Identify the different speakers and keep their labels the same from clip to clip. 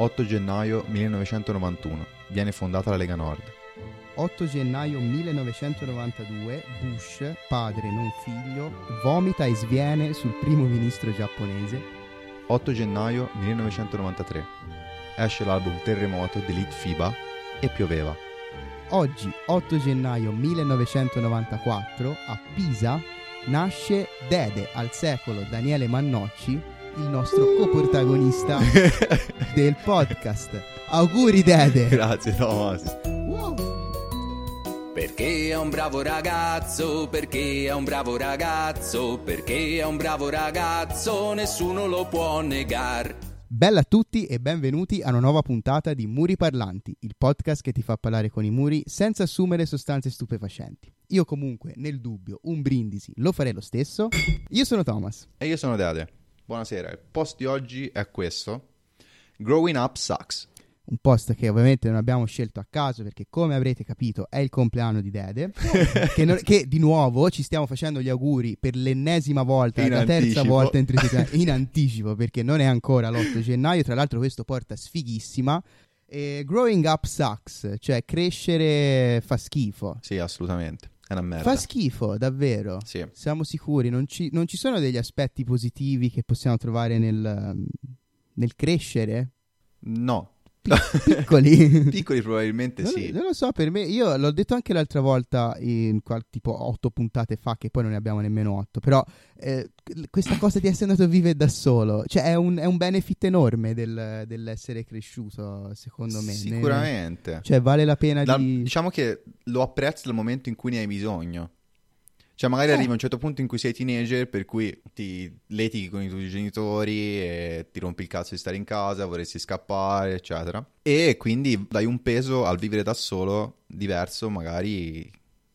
Speaker 1: 8 gennaio 1991. Viene fondata la Lega Nord.
Speaker 2: 8 gennaio 1992 Bush, padre non figlio, vomita e sviene sul primo ministro giapponese.
Speaker 1: 8 gennaio 1993. Esce l'album Terremoto dell'Elite FIBA e pioveva.
Speaker 2: Oggi, 8 gennaio 1994, a Pisa, nasce Dede al secolo Daniele Mannocci, il nostro coprotagonista del podcast. Auguri Dede!
Speaker 1: Grazie Thomas.
Speaker 3: Perché è un bravo ragazzo, perché è un bravo ragazzo, perché è un bravo ragazzo, nessuno lo può negare.
Speaker 2: Bella a tutti e benvenuti a una nuova puntata di Muri Parlanti, il podcast che ti fa parlare con i muri senza assumere sostanze stupefacenti. Io comunque, nel dubbio, un brindisi lo farei lo stesso. Io sono Thomas.
Speaker 1: E io sono Dade. Buonasera. Il post di oggi è questo. Growing Up Sucks.
Speaker 2: Un post che ovviamente non abbiamo scelto a caso perché, come avrete capito, è il compleanno di Dede. che, non- che di nuovo ci stiamo facendo gli auguri per l'ennesima volta,
Speaker 1: In
Speaker 2: la terza
Speaker 1: anticipo.
Speaker 2: volta in, settimane, in anticipo perché non è ancora l'8 gennaio. Tra l'altro, questo porta sfighissima. E growing up sucks, cioè crescere fa schifo.
Speaker 1: Sì, assolutamente. È una merda.
Speaker 2: Fa schifo, davvero.
Speaker 1: Sì.
Speaker 2: Siamo sicuri, non ci, non ci sono degli aspetti positivi che possiamo trovare nel, nel crescere?
Speaker 1: No.
Speaker 2: Piccoli?
Speaker 1: Piccoli probabilmente
Speaker 2: Non,
Speaker 1: sì.
Speaker 2: non lo so, per me, io l'ho detto anche l'altra volta, in qual- tipo otto puntate fa, che poi non ne abbiamo nemmeno otto, però eh, questa cosa di essere andato a vivere da solo, cioè è un, è un benefit enorme del- dell'essere cresciuto, secondo me. Ne-
Speaker 1: Sicuramente.
Speaker 2: cioè vale la pena
Speaker 1: Da-
Speaker 2: di...
Speaker 1: diciamo che lo apprezzi dal momento in cui ne hai bisogno. Cioè, magari
Speaker 2: Eh.
Speaker 1: arrivi a un certo punto in cui sei teenager, per cui ti litighi con i tuoi genitori e ti rompi il cazzo di stare in casa, vorresti scappare, eccetera. E quindi dai un peso al vivere da solo diverso, magari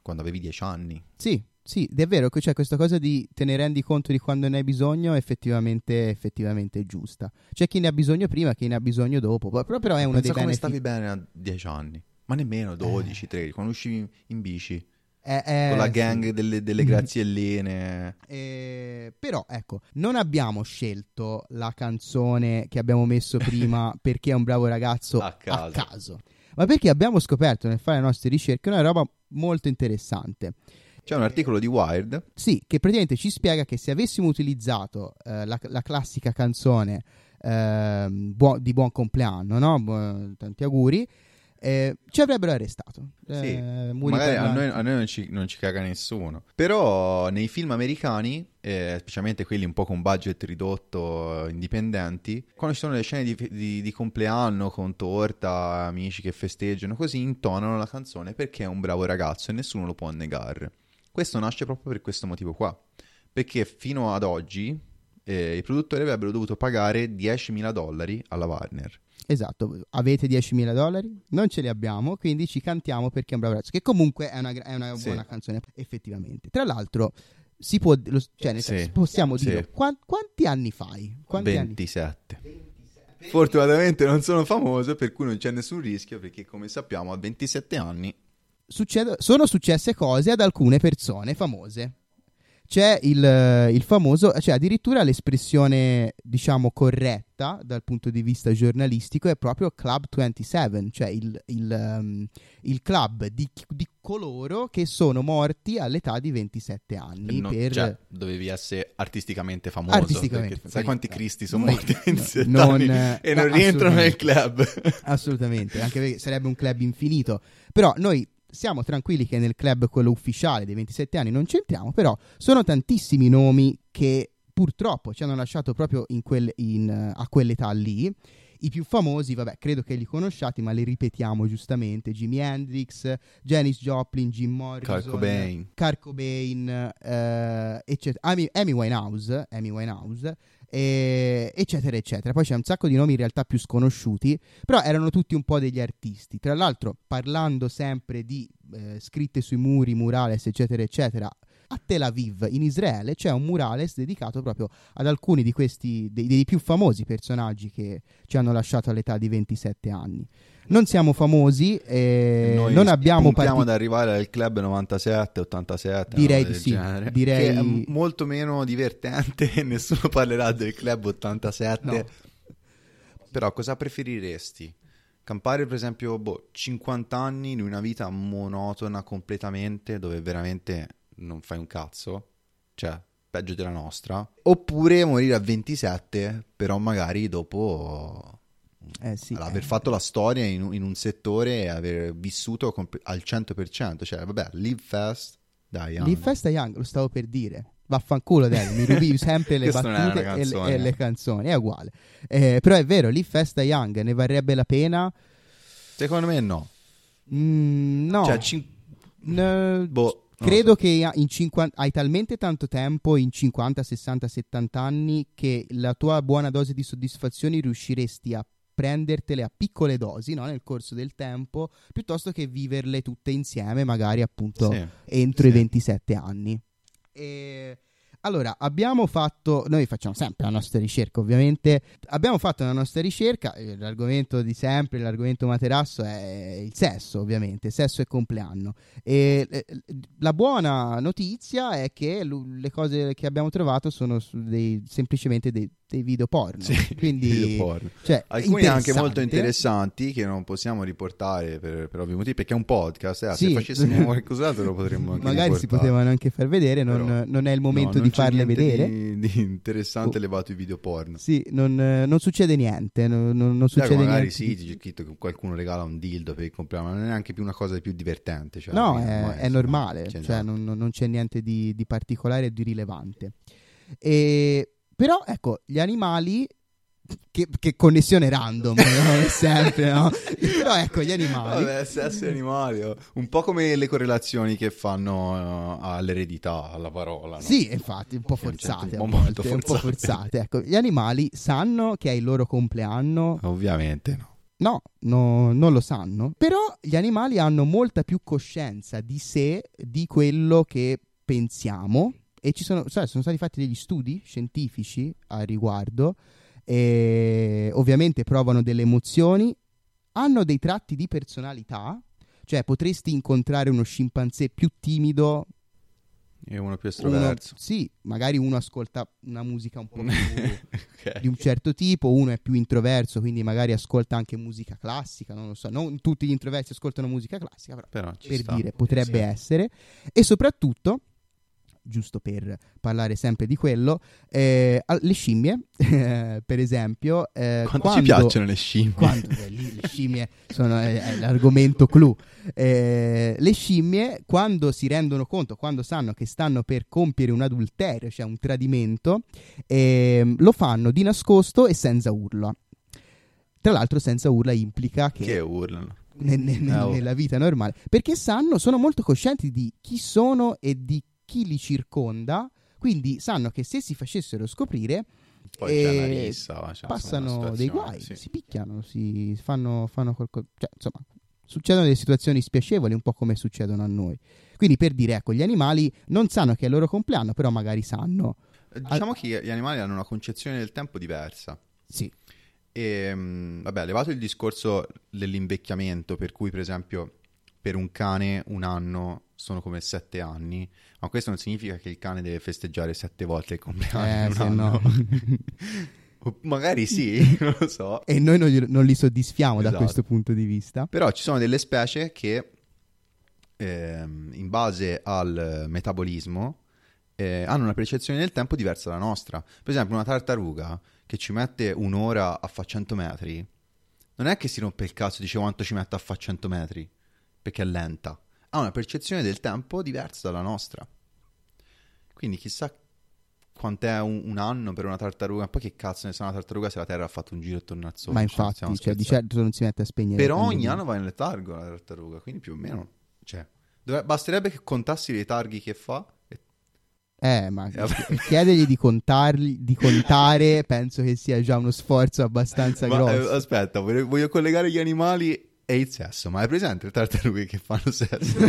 Speaker 1: quando avevi 10 anni.
Speaker 2: Sì, sì, è vero che c'è questa cosa di te ne rendi conto di quando ne hai bisogno, effettivamente, effettivamente giusta. C'è chi ne ha bisogno prima, chi ne ha bisogno dopo, però, però è uno
Speaker 1: Pensa
Speaker 2: dei
Speaker 1: come
Speaker 2: benefit.
Speaker 1: stavi bene a 10 anni. Ma nemmeno 12, 13, quando uscivi in bici
Speaker 2: Eh, eh,
Speaker 1: con la
Speaker 2: sì.
Speaker 1: gang delle, delle grazielline.
Speaker 2: Eh, però ecco, non abbiamo scelto la canzone che abbiamo messo prima perché è un bravo ragazzo
Speaker 1: A caso.
Speaker 2: ma perché abbiamo scoperto nel fare le nostre ricerche una roba molto interessante.
Speaker 1: C'è un articolo di Wired
Speaker 2: Sì, che praticamente ci spiega che se avessimo utilizzato eh, la, la classica canzone ehm, buo- di buon compleanno, no? Bu- tanti auguri, eh, ci avrebbero arrestato.
Speaker 1: Sì,
Speaker 2: Eh,
Speaker 1: magari a noi, a noi non, ci, non ci caga nessuno. Però nei film americani, eh, specialmente quelli un po' con budget ridotto, indipendenti, quando ci sono le scene di, di- di compleanno con torta, amici che festeggiano, così intonano la canzone perché è un bravo ragazzo e nessuno lo può negare. Questo nasce proprio per questo motivo qua. Perché fino ad oggi eh, i produttori avrebbero dovuto pagare 10.000 dollari alla Warner.
Speaker 2: Esatto, avete 10.000 dollari? Non ce li abbiamo, quindi ci cantiamo perché è un bravo ragazzo, che comunque è una, è una
Speaker 1: Sì.
Speaker 2: buona canzone, effettivamente. Tra l'altro, si può, lo- cioè, nel
Speaker 1: Sì,
Speaker 2: senso, possiamo
Speaker 1: sì.
Speaker 2: dire, quan- quanti anni fai? Quanti anni
Speaker 1: 27. Fortunatamente non sono famoso, per cui non c'è nessun rischio, perché come sappiamo a 27 anni...
Speaker 2: Succedo- sono successe cose ad alcune persone famose. C'è il, eh, il famoso, cioè addirittura l'espressione, diciamo, corretta dal punto di vista giornalistico è proprio Club 27, cioè il, il, ehm, il club di, di coloro che sono morti all'età di 27 anni.
Speaker 1: non-
Speaker 2: per...
Speaker 1: cioè, dovevi essere artisticamente famoso.
Speaker 2: Artisticamente,
Speaker 1: perché sai quanti cristi sono
Speaker 2: No,
Speaker 1: morti 27
Speaker 2: non-
Speaker 1: anni
Speaker 2: eh,
Speaker 1: e non
Speaker 2: no,
Speaker 1: rientrano nel club.
Speaker 2: Assolutamente, anche perché sarebbe un club infinito. Però noi siamo tranquilli che nel club quello ufficiale dei 27 anni non c'entriamo, però sono tantissimi nomi che purtroppo ci hanno lasciato proprio in quel- in, a quell'età lì. I più famosi, vabbè, credo che li conosciate, ma li ripetiamo giustamente: Jimi Hendrix, Janis Joplin, Jim Morrison,
Speaker 1: Kurt Cobain.
Speaker 2: Kurt Cobain, eh, eccetera. Amy, Amy Winehouse, Amy Winehouse, e- eccetera, eccetera. Poi c'è un sacco di nomi in realtà più sconosciuti, però erano tutti un po' degli artisti. Tra l'altro, parlando sempre di eh, scritte sui muri, murales, eccetera, eccetera. A Tel Aviv, in Israele, c'è un murales dedicato proprio ad alcuni di questi, dei, dei più famosi personaggi che ci hanno lasciato all'età di 27 anni. Non siamo famosi, eh,
Speaker 1: Noi
Speaker 2: non abbiamo
Speaker 1: puntiamo
Speaker 2: parti-
Speaker 1: ad arrivare al club 97, 87.
Speaker 2: Direi
Speaker 1: una
Speaker 2: di sì,
Speaker 1: genere,
Speaker 2: direi-
Speaker 1: Che è molto meno divertente e nessuno parlerà del club 87.
Speaker 2: No.
Speaker 1: Però cosa preferiresti? Campare per esempio boh, 50 anni in una vita monotona completamente dove veramente non fai un cazzo? Cioè, peggio della nostra? Oppure morire a 27 però magari dopo
Speaker 2: Eh sì.
Speaker 1: aver
Speaker 2: eh.
Speaker 1: fatto la storia in, un- in un settore e aver vissuto comp- al 100%, cioè vabbè, live fast, dai, young.
Speaker 2: Live Festa Young, lo stavo per dire. Vaffanculo, Dani, mi rubi sempre le battute e, le- e le
Speaker 1: eh.
Speaker 2: canzoni, è uguale. Eh, però è vero, Live Festa Young ne varrebbe la pena?
Speaker 1: Secondo me no.
Speaker 2: Mm, no.
Speaker 1: Cioè, cin-
Speaker 2: N-
Speaker 1: boh,
Speaker 2: Credo
Speaker 1: so.
Speaker 2: che in 50 hai talmente tanto tempo in 50, 60, 70 anni che la tua buona dose di soddisfazioni riusciresti a prendertele a piccole dosi no? nel corso del tempo piuttosto che viverle tutte insieme magari appunto
Speaker 1: Sì.
Speaker 2: entro
Speaker 1: Sì.
Speaker 2: i 27 anni. E allora, abbiamo fatto, noi facciamo sempre la nostra ricerca, ovviamente. Abbiamo fatto la nostra ricerca, eh, l'argomento di sempre, l'argomento materasso è il sesso, ovviamente, sesso e compleanno. E eh, la buona notizia è che le cose che abbiamo trovato sono dei- semplicemente dei, dei video porno.
Speaker 1: Sì,
Speaker 2: Quindi,
Speaker 1: video porno.
Speaker 2: cioè,
Speaker 1: Alcuni anche molto interessanti che non possiamo riportare per, per ovvi motivi, perché è un podcast. eh,
Speaker 2: Sì.
Speaker 1: Se facessimo qualcos'altro lo potremmo anche
Speaker 2: Magari si
Speaker 1: riportare.
Speaker 2: potevano anche far vedere, non,
Speaker 1: Però-
Speaker 2: non è il momento
Speaker 1: No,
Speaker 2: di farle vedere.
Speaker 1: Di, di interessante
Speaker 2: Oh.
Speaker 1: levato i video porno.
Speaker 2: Sì, non, non succede niente. Non, non- succede
Speaker 1: magari
Speaker 2: niente.
Speaker 1: sì, scritto che qualcuno regala un dildo per compleanno, ma non è neanche più una cosa più divertente. Cioè,
Speaker 2: No, è, è
Speaker 1: insomma,
Speaker 2: normale,
Speaker 1: c'è
Speaker 2: cioè non c'è niente di, di particolare e di rilevante. E, però, ecco, gli animali, che, che connessione random, no? sempre, no? Però ecco, gli animali,
Speaker 1: Vabbè, sesso e animali, oh. un po' come le correlazioni che fanno eh, all'eredità, alla parola. no?
Speaker 2: sì, infatti, un po'
Speaker 1: un
Speaker 2: forzate, a
Speaker 1: punto
Speaker 2: volte,
Speaker 1: molto
Speaker 2: un po'
Speaker 1: forzate.
Speaker 2: forzate. Ecco, gli animali sanno che è il loro compleanno
Speaker 1: Ovviamente no.
Speaker 2: No, no, non lo sanno. Però gli animali hanno molta più coscienza di sé, di quello che pensiamo. E ci sono, sai, sono stati fatti degli studi scientifici al riguardo. E ovviamente provano delle emozioni, hanno dei tratti di personalità. Cioè, potresti incontrare uno scimpanzé più timido.
Speaker 1: È uno più
Speaker 2: Uno,
Speaker 1: estroverso.
Speaker 2: sì, magari uno ascolta una musica un po' più
Speaker 1: Ok.
Speaker 2: di un certo tipo, uno è più introverso, quindi magari ascolta anche musica classica, non lo so, non tutti gli introversi ascoltano musica classica, però
Speaker 1: Però
Speaker 2: per
Speaker 1: sta.
Speaker 2: dire potrebbe
Speaker 1: Sì.
Speaker 2: essere e soprattutto giusto per parlare sempre di quello, eh, le scimmie, per esempio, eh,
Speaker 1: Quanto
Speaker 2: quando,
Speaker 1: ci piacciono le scimmie?
Speaker 2: quando eh, le scimmie sono l'argomento clou. Eh, le scimmie, quando si rendono conto, quando sanno che stanno per compiere un adulterio, cioè un tradimento, ehm, lo fanno di nascosto e senza urla. Tra l'altro, senza urla implica che,
Speaker 1: Che urlano.
Speaker 2: ne- ne- ne-
Speaker 1: Ah, oh.
Speaker 2: nella vita normale, perché sanno, sono molto coscienti di chi sono e di chi li circonda. Quindi sanno che se si facessero scoprire,
Speaker 1: Poi c'è una
Speaker 2: eh,
Speaker 1: rissa, cioè,
Speaker 2: passano dei guai,
Speaker 1: sì.
Speaker 2: si picchiano, si fanno, fanno qualcosa. Cioè, insomma, succedono delle situazioni spiacevoli, un po' come succedono a noi. Quindi, per dire, ecco, gli animali non sanno che è il loro compleanno, però magari sanno.
Speaker 1: Diciamo che gli animali hanno una concezione del tempo diversa.
Speaker 2: Sì,
Speaker 1: E mh, vabbè, levato il discorso dell'invecchiamento, per cui, per esempio, per un cane un anno sono come sette anni, ma questo non significa che il cane deve festeggiare sette volte il compleanno.
Speaker 2: eh, se no.
Speaker 1: Magari sì, non lo so.
Speaker 2: e noi non, non li soddisfiamo da
Speaker 1: Esatto.
Speaker 2: questo punto di vista.
Speaker 1: Però ci sono delle specie che, ehm, in base al metabolismo, eh, hanno una percezione del tempo diversa dalla nostra. Per esempio, una tartaruga che ci mette un'ora a fare 100 metri, non è che si rompe il cazzo e dice quanto ci mette a fare 100 metri, perché è lenta. Ha una percezione del tempo diversa dalla nostra. Quindi chissà quant'è un, un anno per una tartaruga. Poi che cazzo ne sa una tartaruga se la Terra ha fatto un giro attorno al Sole?
Speaker 2: Ma
Speaker 1: Cioè,
Speaker 2: infatti, cioè, di
Speaker 1: scherzando.
Speaker 2: certo non si mette a spegnere.
Speaker 1: Però ogni anno va in letargo la tartaruga, quindi più o meno. Cioè, dovre- basterebbe che contassi i letarghi che fa. e-
Speaker 2: Eh, ma chiedergli di, contarli, di contare, penso che sia già uno sforzo abbastanza
Speaker 1: Ma,
Speaker 2: grosso.
Speaker 1: eh, aspetta, voglio, voglio collegare gli animali e il sesso. Ma hai presente le tartarughe che fanno sesso?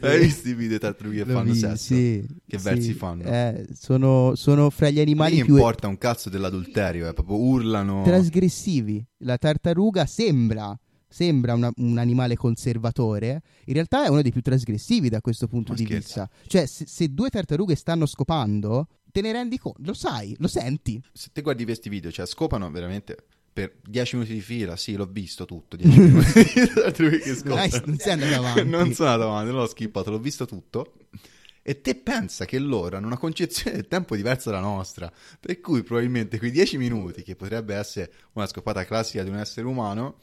Speaker 1: Hai visto? I video tartarughe che fanno sesso?
Speaker 2: sì,
Speaker 1: Che
Speaker 2: sì.
Speaker 1: versi fanno?
Speaker 2: Eh, sono, sono fra gli
Speaker 1: Non
Speaker 2: animali più
Speaker 1: importa un cazzo dell'adulterio, eh, proprio urlano.
Speaker 2: trasgressivi. La tartaruga sembra, sembra una- un animale conservatore, in realtà è uno dei più trasgressivi da questo punto
Speaker 1: Ma
Speaker 2: di
Speaker 1: scherza.
Speaker 2: vista. Cioè, se, se due tartarughe stanno scopando, te ne rendi conto, lo sai, lo senti.
Speaker 1: Se te guardi questi video, cioè scopano veramente per 10 minuti di fila, sì, l'ho visto tutto, 10 minuti che
Speaker 2: Non, sei andato avanti.
Speaker 1: non sono andato avanti, l'ho skippato, l'ho visto tutto. E te pensa che loro hanno una concezione del tempo diversa dalla nostra, per cui probabilmente quei 10 minuti, che potrebbe essere una scoppata classica di un essere umano,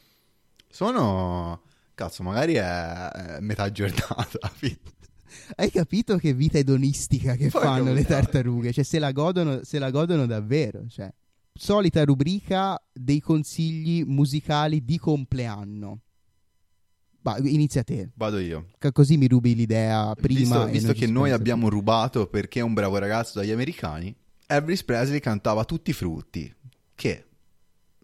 Speaker 1: sono... Cazzo, magari è, metà giornata.
Speaker 2: Hai capito che vita edonistica che
Speaker 1: Porca
Speaker 2: fanno le tartarughe? Cioè, se la godono, se la godono davvero. Cioè. Solita rubrica dei consigli musicali di compleanno. Va, inizia te,
Speaker 1: Vado io.
Speaker 2: così mi rubi l'idea prima.
Speaker 1: visto visto che noi abbiamo rubato perché è un bravo ragazzo dagli americani, Elvis Presley cantava tutti i frutti, che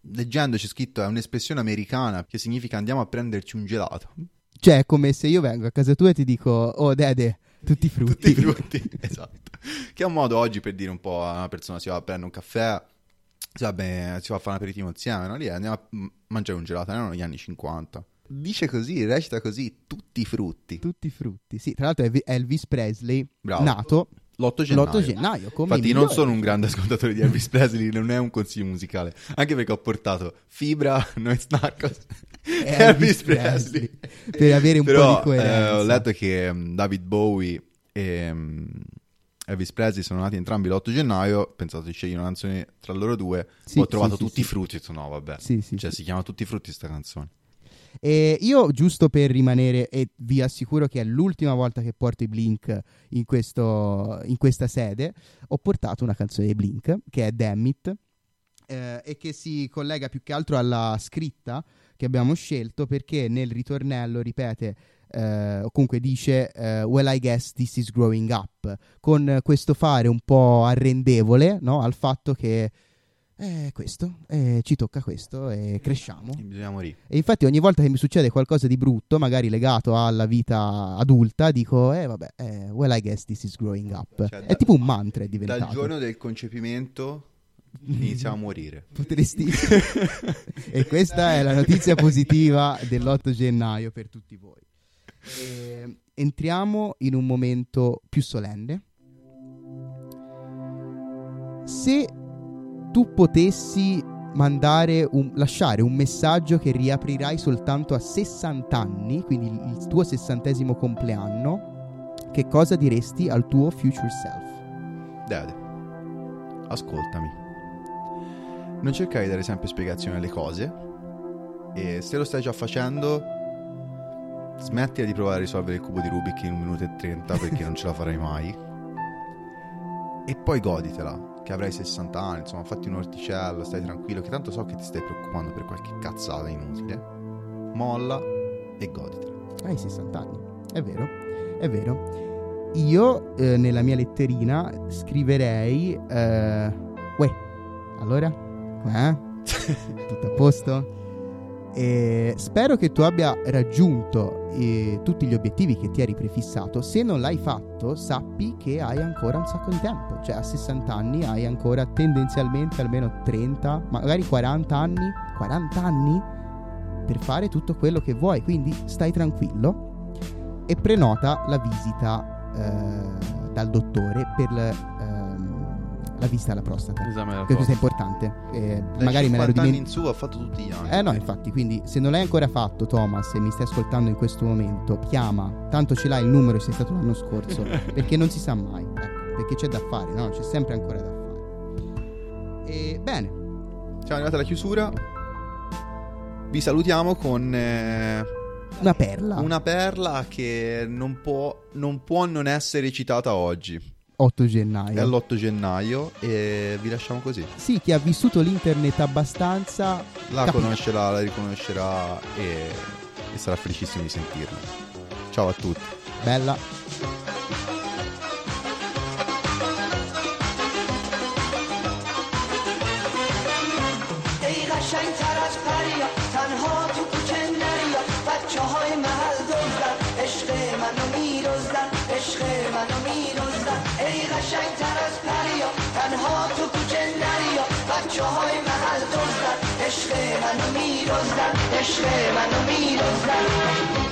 Speaker 1: leggendoci scritto è un'espressione americana che significa andiamo a prenderci un gelato.
Speaker 2: Cioè, è come se io vengo a casa tua e ti dico, oh Dede, tutti i frutti.
Speaker 1: Tutti i frutti, esatto. Che è un modo oggi per dire un po' a una persona si va a prendere un caffè, si va, bene, si va a fare un aperitivo insieme, no? Lì andiamo a mangiare un gelato, erano gli anni 50. Dice così, recita così, tutti i frutti.
Speaker 2: Tutti i frutti. Sì, tra l'altro è Elvis Presley,
Speaker 1: Bravo.
Speaker 2: nato
Speaker 1: L'8 gennaio.
Speaker 2: l'8 gennaio. Come
Speaker 1: Infatti non sono un grande ascoltatore di Elvis Presley, non è un consiglio musicale, anche perché ho portato Fibra, Noise Narcos e Elvis Presley.
Speaker 2: per avere un
Speaker 1: Però,
Speaker 2: po' di coerenza.
Speaker 1: eh, ho letto che mm, David Bowie e mm, Elvis Presley sono nati entrambi l'8 gennaio, ho pensato di scegliere una canzone tra loro due,
Speaker 2: Sì,
Speaker 1: ho trovato
Speaker 2: sì, sì,
Speaker 1: tutti i
Speaker 2: sì.
Speaker 1: frutti, ho detto no vabbè, cioè si chiama Tutti i frutti sta canzone.
Speaker 2: E io, giusto per rimanere, e vi assicuro che è l'ultima volta che porto i Blink in, questo, in questa sede, ho portato una canzone dei Blink, che è Damn It, eh, e che si collega più che altro alla scritta che abbiamo scelto, perché nel ritornello ripete, eh, o comunque dice, eh, Well, I guess this is growing up, con questo fare un po' arrendevole no? al fatto che... Eh, questo, eh, ci tocca questo e cresciamo.
Speaker 1: Bisogna morire.
Speaker 2: E infatti ogni volta che mi succede qualcosa di brutto, magari legato alla vita adulta, dico, eh vabbè, eh, well I guess this is growing up.
Speaker 1: Cioè,
Speaker 2: è
Speaker 1: da-
Speaker 2: tipo un mantra, è diventato.
Speaker 1: Dal giorno del concepimento iniziamo a morire.
Speaker 2: Potresti... e questa è la notizia positiva dell'8 gennaio per tutti voi. E entriamo in un momento più solenne. Se tu potessi mandare un, lasciare un messaggio che riaprirai soltanto a 60 anni, quindi il, tuo sessantesimo compleanno, che cosa diresti al tuo future self?
Speaker 1: Dede, ascoltami. Non cercare di dare sempre spiegazioni alle cose e se lo stai già facendo, smettila di provare a risolvere il cubo di Rubik in un minuto e 30 perché non ce la farai mai. E poi goditela, che avrai 60 anni, insomma, fatti un orticello, stai tranquillo, che tanto so che ti stai preoccupando per qualche cazzata inutile. Molla e goditela.
Speaker 2: Hai 60 anni, è vero, è vero. Io eh, nella mia letterina scriverei... Eh, uè, allora? Eh? Tutto a posto? E spero che tu abbia raggiunto eh, tutti gli obiettivi che ti eri prefissato. Se non l'hai fatto, sappi che hai ancora un sacco di tempo. Cioè, a 60 anni hai ancora tendenzialmente almeno 30, magari 40 anni. 40 anni per fare tutto quello che vuoi. Quindi stai tranquillo e prenota la visita eh, dal dottore per la visita alla prostata.
Speaker 1: Esame della
Speaker 2: Che questo è importante. Eh, magari me l'ero
Speaker 1: 50 anni
Speaker 2: dimenticato.
Speaker 1: in su ha fatto tutti gli anni.
Speaker 2: Eh no, infatti, quindi se non l'hai ancora fatto, Thomas, e mi stai ascoltando in questo momento, chiama, tanto ce l'hai il numero e sei stato l'anno scorso, perché non si sa mai, ecco, perché c'è da fare, no? C'è sempre ancora da fare. E bene,
Speaker 1: Siamo arrivati alla chiusura. Vi salutiamo con eh,
Speaker 2: una perla.
Speaker 1: una perla che non può, non può non essere citata oggi.
Speaker 2: 8 gennaio.
Speaker 1: l'8 gennaio e vi lasciamo così.
Speaker 2: Sì, chi ha vissuto l'internet abbastanza...
Speaker 1: La
Speaker 2: capirà.
Speaker 1: conoscerà, la riconoscerà e, e sarà felicissimo di sentirla. Ciao a tutti.
Speaker 2: Bella.
Speaker 4: scheint. عشق منو میرزدن عشق منو میرزدن